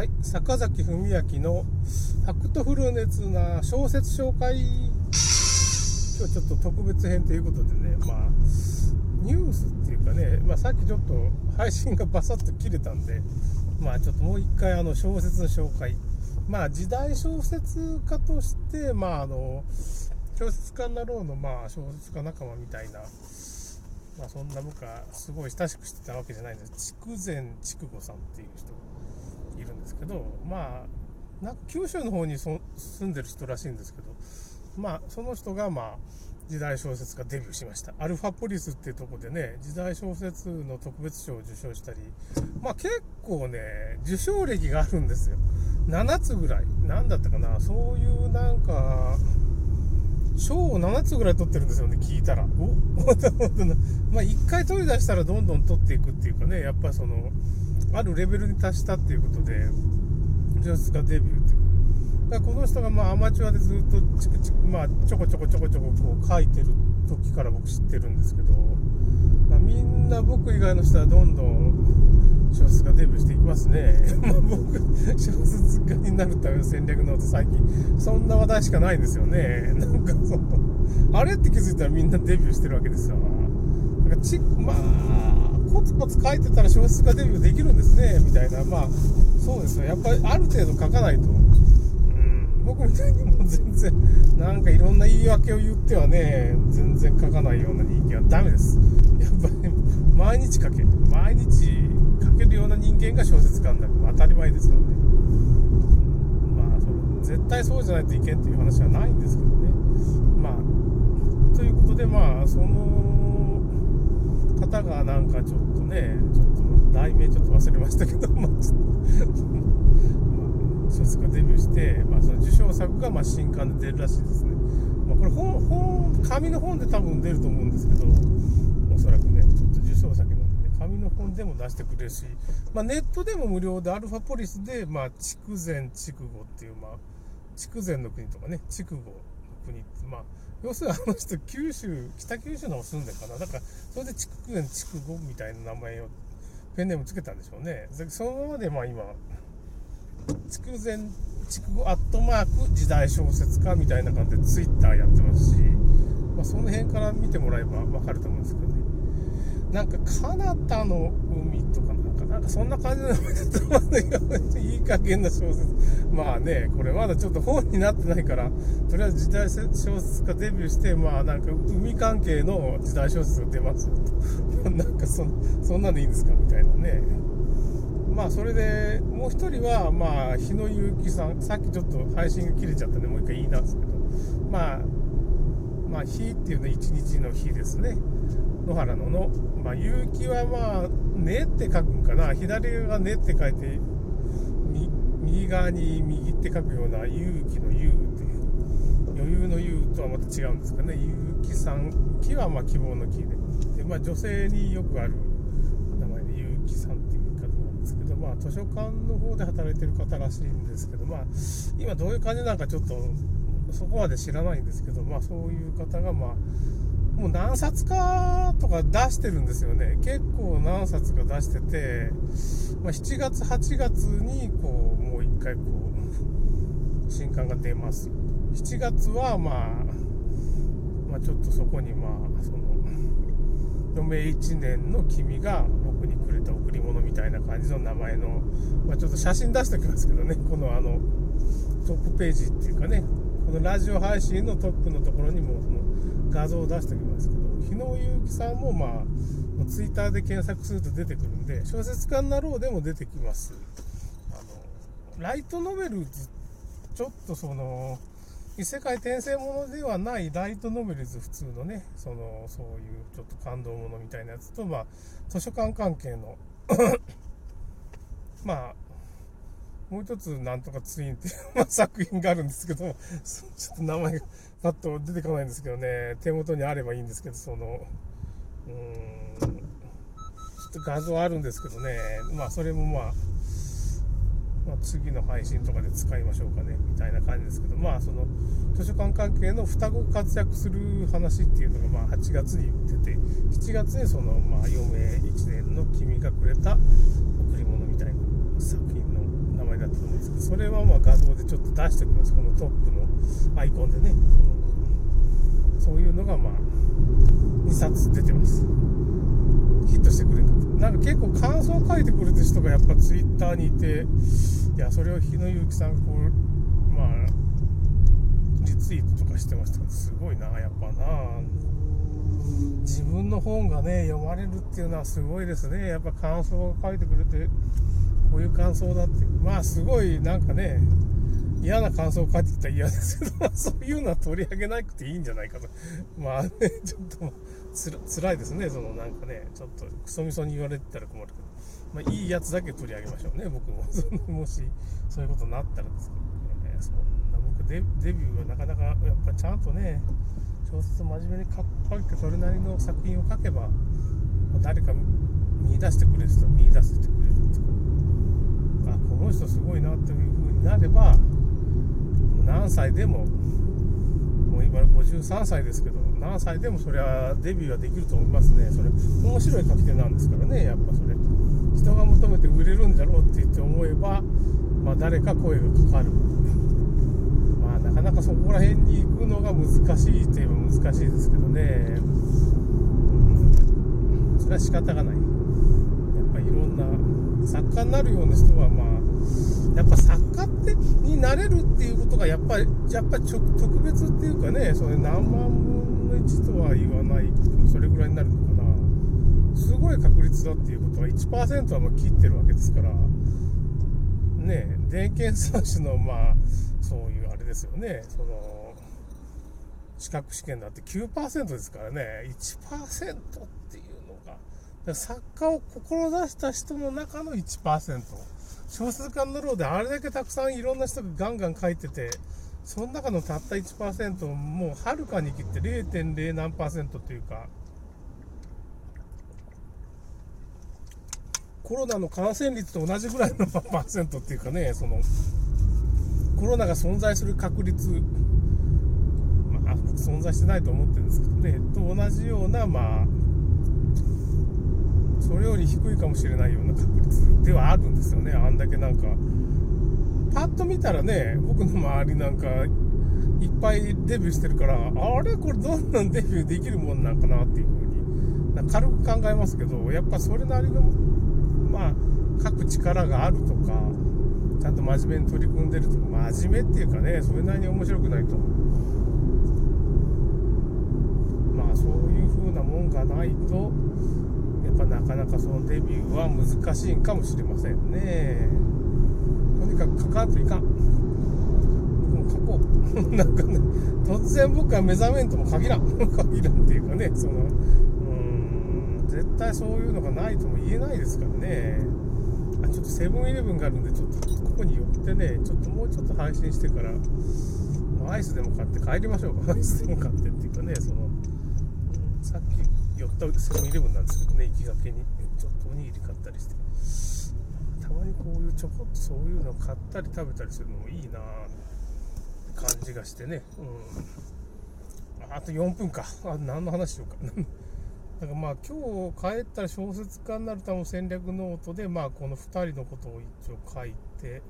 はい、坂崎文明の「ファクトフルネツな小説紹介」今日ちょっと特別編ということでね。まあニュースっていうかね、まあ、さっきちょっと配信がバサッと切れたんで。まあちょっともう一回あの小説の紹介。まあ時代小説家としてまああの小説家になろうのまあ小説家仲間みたいな。まあそんな僕はすごい親しくしてたわけじゃないんです。筑前筑後さんっていう人。いるんですけどまあな九州の方に住んでる人らしいんですけどまあその人がまあ時代小説家デビューしました。アルファポリスっていうとこでね時代小説の特別賞を受賞したりまあ結構ね受賞歴があるんですよ。7つぐらい。何だったかな。そういうなんか賞を7つぐらい取ってるんですよね聞いたら。お まあ1回取り出したらどんどん取っていくっていうかねやっぱそのあるレベルに達したっていうことで、小説家デビューっていう。だからこの人がまあアマチュアでずっとチクチク、まあちょこちょこちょこちょここう書いてる時から僕知ってるんですけど、まあ、みんな僕以外の人はどんどん小説家デビューしていきますね。まあ僕、小説家になるための戦略ノート最近、そんな話題しかないんですよね。なんかその、あれって気づいたらみんなデビューしてるわけですよ。だからち、まあ、コツコツ書いてたら小説家デビューできるんですね、みたいな。まあ、そうですよ。やっぱりある程度書かないと。うん、僕みたいにもう全然、なんかいろんな言い訳を言ってはね、全然書かないような人間はダメです。やっぱり、毎日書け。毎日書けるような人間が小説家になる。当たり前ですからね。まあ、その絶対そうじゃないといけんっていう話はないんですけどね。まあ、ということで、まあ、その、方がなんかちょっとね、ちょっと題名ちょっと忘れましたけど、まあ、小説家デビューして、まあ、その受賞作がま新刊で出るらしいですね。まあ、これ本、本、紙の本で多分出ると思うんですけど、おそらくね、ちょっと受賞作なんで、ね、紙の本でも出してくれるし、まあ、ネットでも無料でアルファポリスで、まあ、筑前筑後っていう、まあ、筑前の国とかね、筑後の国って、まあ、要するにあの人、九州、北九州の方住んでるかな。だから、それで筑前、筑後みたいな名前を、ペンネームつけたんでしょうね。そのままで、まあ今、筑前、筑後、アットマーク、時代小説家みたいな感じでツイッターやってますし、まあ、その辺から見てもらえばわかると思うんですけどね。なんか、カナダの海とかな、なんかそんな感じのいい加減な小説。まあね、これまだちょっと本になってないから、とりあえず時代小説家デビューして、まあなんか海関係の時代小説が出ますよと。なんかそ、そんなんでいいんですか？みたいなね。まあそれで、もう一人は、まあ、日野祐希さん、さっきちょっと配信が切れちゃったんで、もう一回言い直すけど、まあ、まあ、日っていうのは一日の日ですね。野原のの、まあ、結城はまあ、ねって書くんかな。左側がねって書いて、右側に右って書くような勇気の勇っていう、余裕の勇とはまた違うんですかね。結城さん、木はま希望の木で。で、まあ女性によくある名前で結城さんっていう方なんですけど、まあ図書館の方で働いてる方らしいんですけど、まあ今どういう感じなんかちょっとそこまで知らないんですけど、まあそういう方がまあ、もう何冊かとか出してるんですよね。結構何冊か出してて、まあ、7月、8月にこう、もう一回こう、新刊が出ます。7月はまあ、まあ、ちょっとそこにまあ、その、余命1年の君が僕にくれた贈り物みたいな感じの名前の、まあ、ちょっと写真出しておきますけどね、このあの、トップページっていうかね、このラジオ配信のトップのところにも、その、画像を出しておきますけど、日野祐樹さんもまあ、ツイッターで検索すると出てくるんで、小説家になろうでも出てきます。あの、ライトノベルズ、ちょっとその、異世界転生ものではないライトノベルズ普通のね、その、そういうちょっと感動ものみたいなやつと、まあ、図書館関係の まあ、もう一つなんとかツインって いう作品があるんですけど、ちょっと名前がパッと出てこないんですけどね、手元にあればいいんですけど、その、うん、ちょっと画像あるんですけどね、まあそれもまあ、まあ、次の配信とかで使いましょうかね、みたいな感じですけど、まあその、図書館関係の双子活躍する話っていうのが、まあ8月に出て、7月にその、まあ余命1年の君がくれた贈り物みたいな作品の名前だったそれはまあ画像でちょっと出しておきます。このトップのアイコンでね、うん、そういうのがまあ2冊出てます。ヒットしてくれるんだなんか結構感想を書いてくれる人がやっぱツイッターにいていやそれを日野ゆうきさんがこうまあリツイートとかしてました。すごいなやっぱな。自分の本がね読まれるっていうのはすごいですね。やっぱ感想を書いてくれてこういう感想だってまあすごいなんかね嫌な感想を書いてきたら嫌ですけど、そういうのは取り上げなくていいんじゃないかと。まあね、ちょっとつら辛いですね、そのなんかね、ちょっとクソみそに言われてたら困るけど、まあ、いいやつだけ取り上げましょうね、僕も。もしそういうことになったらですけどね、そんな僕デ、デビューはなかなかやっぱちゃんとね、小説真面目に書いてそれなりの作品を書けば、誰か見出してくれる人は見出してくれるっていう、あ、この人すごいなっていう風になれば、何歳でも、もう今53歳ですけど、何歳でもそれはデビューはできると思いますね。それ、面白い書き手なんですからね、やっぱそれ。人が求めて売れるんだろうって言って思えば、まあ、誰か声がかかる。まあ、なかなかそこら辺に行くのが難しいといえば難しいですけどね。うん、それは仕方がない。作家になるような人は、まあ、やっぱ作家ってになれるっていうことがやっぱりやっぱり特別っていうかねそれ何万分の1とは言わないそれぐらいになるのかな。すごい確率だっていうことは1%はもう切ってるわけですから。ね電検算子のまあそういうあれですよね。その資格試験だって9%ですからね。1%っていう。作家を志した人の中の1%。小説家になろうであれだけたくさんいろんな人がガンガン書いてて、その中のたった1%をもうはるかに切って0.0何パーセントというか、コロナの感染率と同じぐらいのパーセントっていうかね、その、コロナが存在する確率、まあ、存在してないと思ってるんですけどね、と同じような、まあ、それより低いかもしれないような確率ではあるんですよね、あんだけなんか、パッと見たらね、僕の周りなんか、いっぱいデビューしてるから、あれ？これどんどんデビューできるもんなんかなっていう風に、軽く考えますけど、やっぱそれなりの、まあ、書く力があるとか、ちゃんと真面目に取り組んでるとか、真面目っていうかね、それなりに面白くないと、まあそういう風なもんがないと、ぱなかなかそのデビューは難しいんかもしれませんね。とにかく書かんといかん。僕も書こう。なんかね突然僕は目覚めんとも限らん。限らんっていうかねそのうん絶対そういうのがないとも言えないですからね。あちょっとセブンイレブンがあるんでちょっとここに寄ってねちょっともうちょっと配信してからアイスでも買って帰りましょう。かアイスでも買ってっていうかねその、さっき寄ったセブンイレブンなんですけどね行きがけにちょっとおにぎり買ったりして。たまにこういうちょこっとそういうの買ったり食べたりするのもいいな感じがしてね。うん。あと4分か。あ何の話しようか。なんかまあ今日帰ったら小説家になるための戦略ノートでまあこの2人のことを一応書いて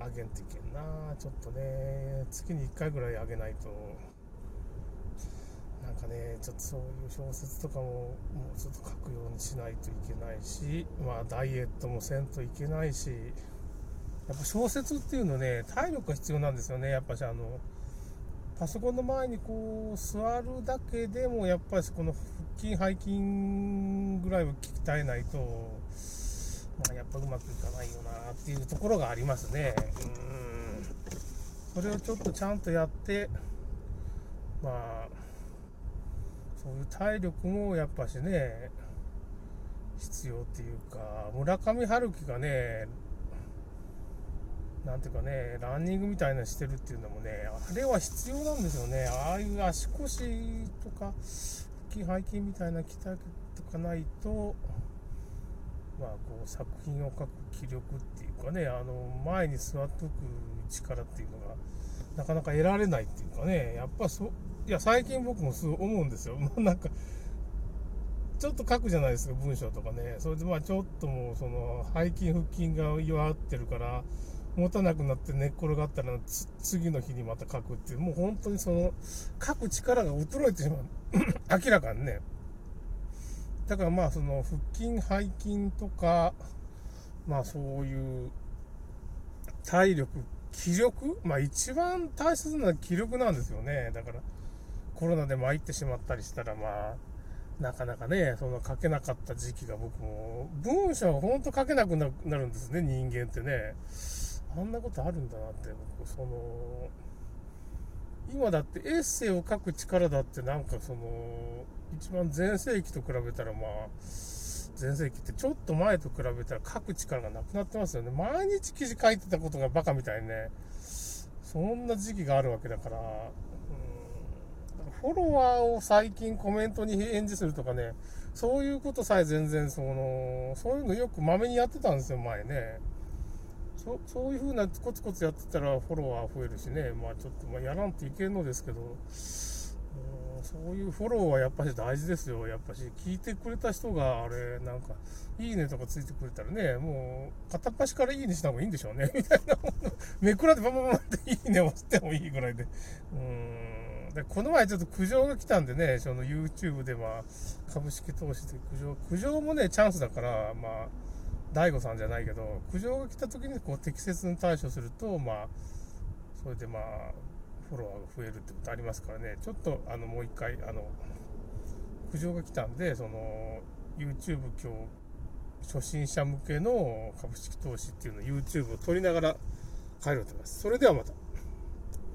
あげんといけんなちょっとね月に1回ぐらいあげないと。ねちょっとそういう小説とかももうちょっと書くようにしないといけないしまあダイエットもせんといけないしやっぱ小説っていうのね体力が必要なんですよねやっぱしあのパソコンの前にこう座るだけでもやっぱりこの腹筋背筋ぐらいは鍛えないと、まあ、やっぱうまくいかないよなっていうところがありますね。うん。それをちょっとちゃんとやってまあそういう体力もやっぱしね、必要っていうか、村上春樹がね、なんていうかね、ランニングみたいなしてるっていうのもね、あれは必要なんですよね。ああいう足腰とか、腹筋背筋みたいな鍛えとかないと、まあ、こう作品を書く気力っていうかね、あの前に座っとく力っていうのがなかなか得られないっていうかね、やっぱそういや、最近僕もそう思うんですよ。まあ、なんか、ちょっと書くじゃないですか、文章とかね。それでまあちょっともう、その、背筋、腹筋が弱ってるから、持たなくなって寝っ転がったら次の日にまた書くっていうもう本当にその書く力が衰えてしまう 明らかにねだからまあその腹筋背筋とかまあそういう体力気力？まあ一番大切なのは気力なんですよねだからコロナで参ってしまったりしたらまあなかなかね、その書けなかった時期が僕も、文章は本当書けなくなるんですね、人間ってね。あんなことあるんだなって、僕、その、今だってエッセイを書く力だってなんかその、一番全盛期と比べたらまあ、全盛期ってちょっと前と比べたら書く力がなくなってますよね。毎日記事書いてたことがバカみたいね、そんな時期があるわけだから、フォロワーを最近コメントに返事するとかね、そういうことさえ全然その、そういうのよくまめにやってたんですよ、前ね。そそういう風なコツコツやってたらフォロワー増えるしね、まあちょっと、まあ、やらんといけんのですけど、うんそういうフォローはやっぱし大事ですよ。やっぱし、聞いてくれた人が、あれ、なんか、いいねとかついてくれたらね、もう、片っ端からいいねした方がいいんでしょうね。みたいなもの、めくらでババババっていいねをしてもいいぐらいで。うんで、この前ちょっと苦情が来たんでね、その YouTube でまあ、株式投資で苦情、苦情もね、チャンスだから、まあ、大悟さんじゃないけど、苦情が来た時にこう適切に対処すると、まあ、それでまあ、フォロワーが増えるってことありますからね、ちょっとあの、もう一回、あの、苦情が来たんで、その、YouTube 今日、初心者向けの株式投資っていうのを YouTube を撮りながら帰ろうと思います。それではまた。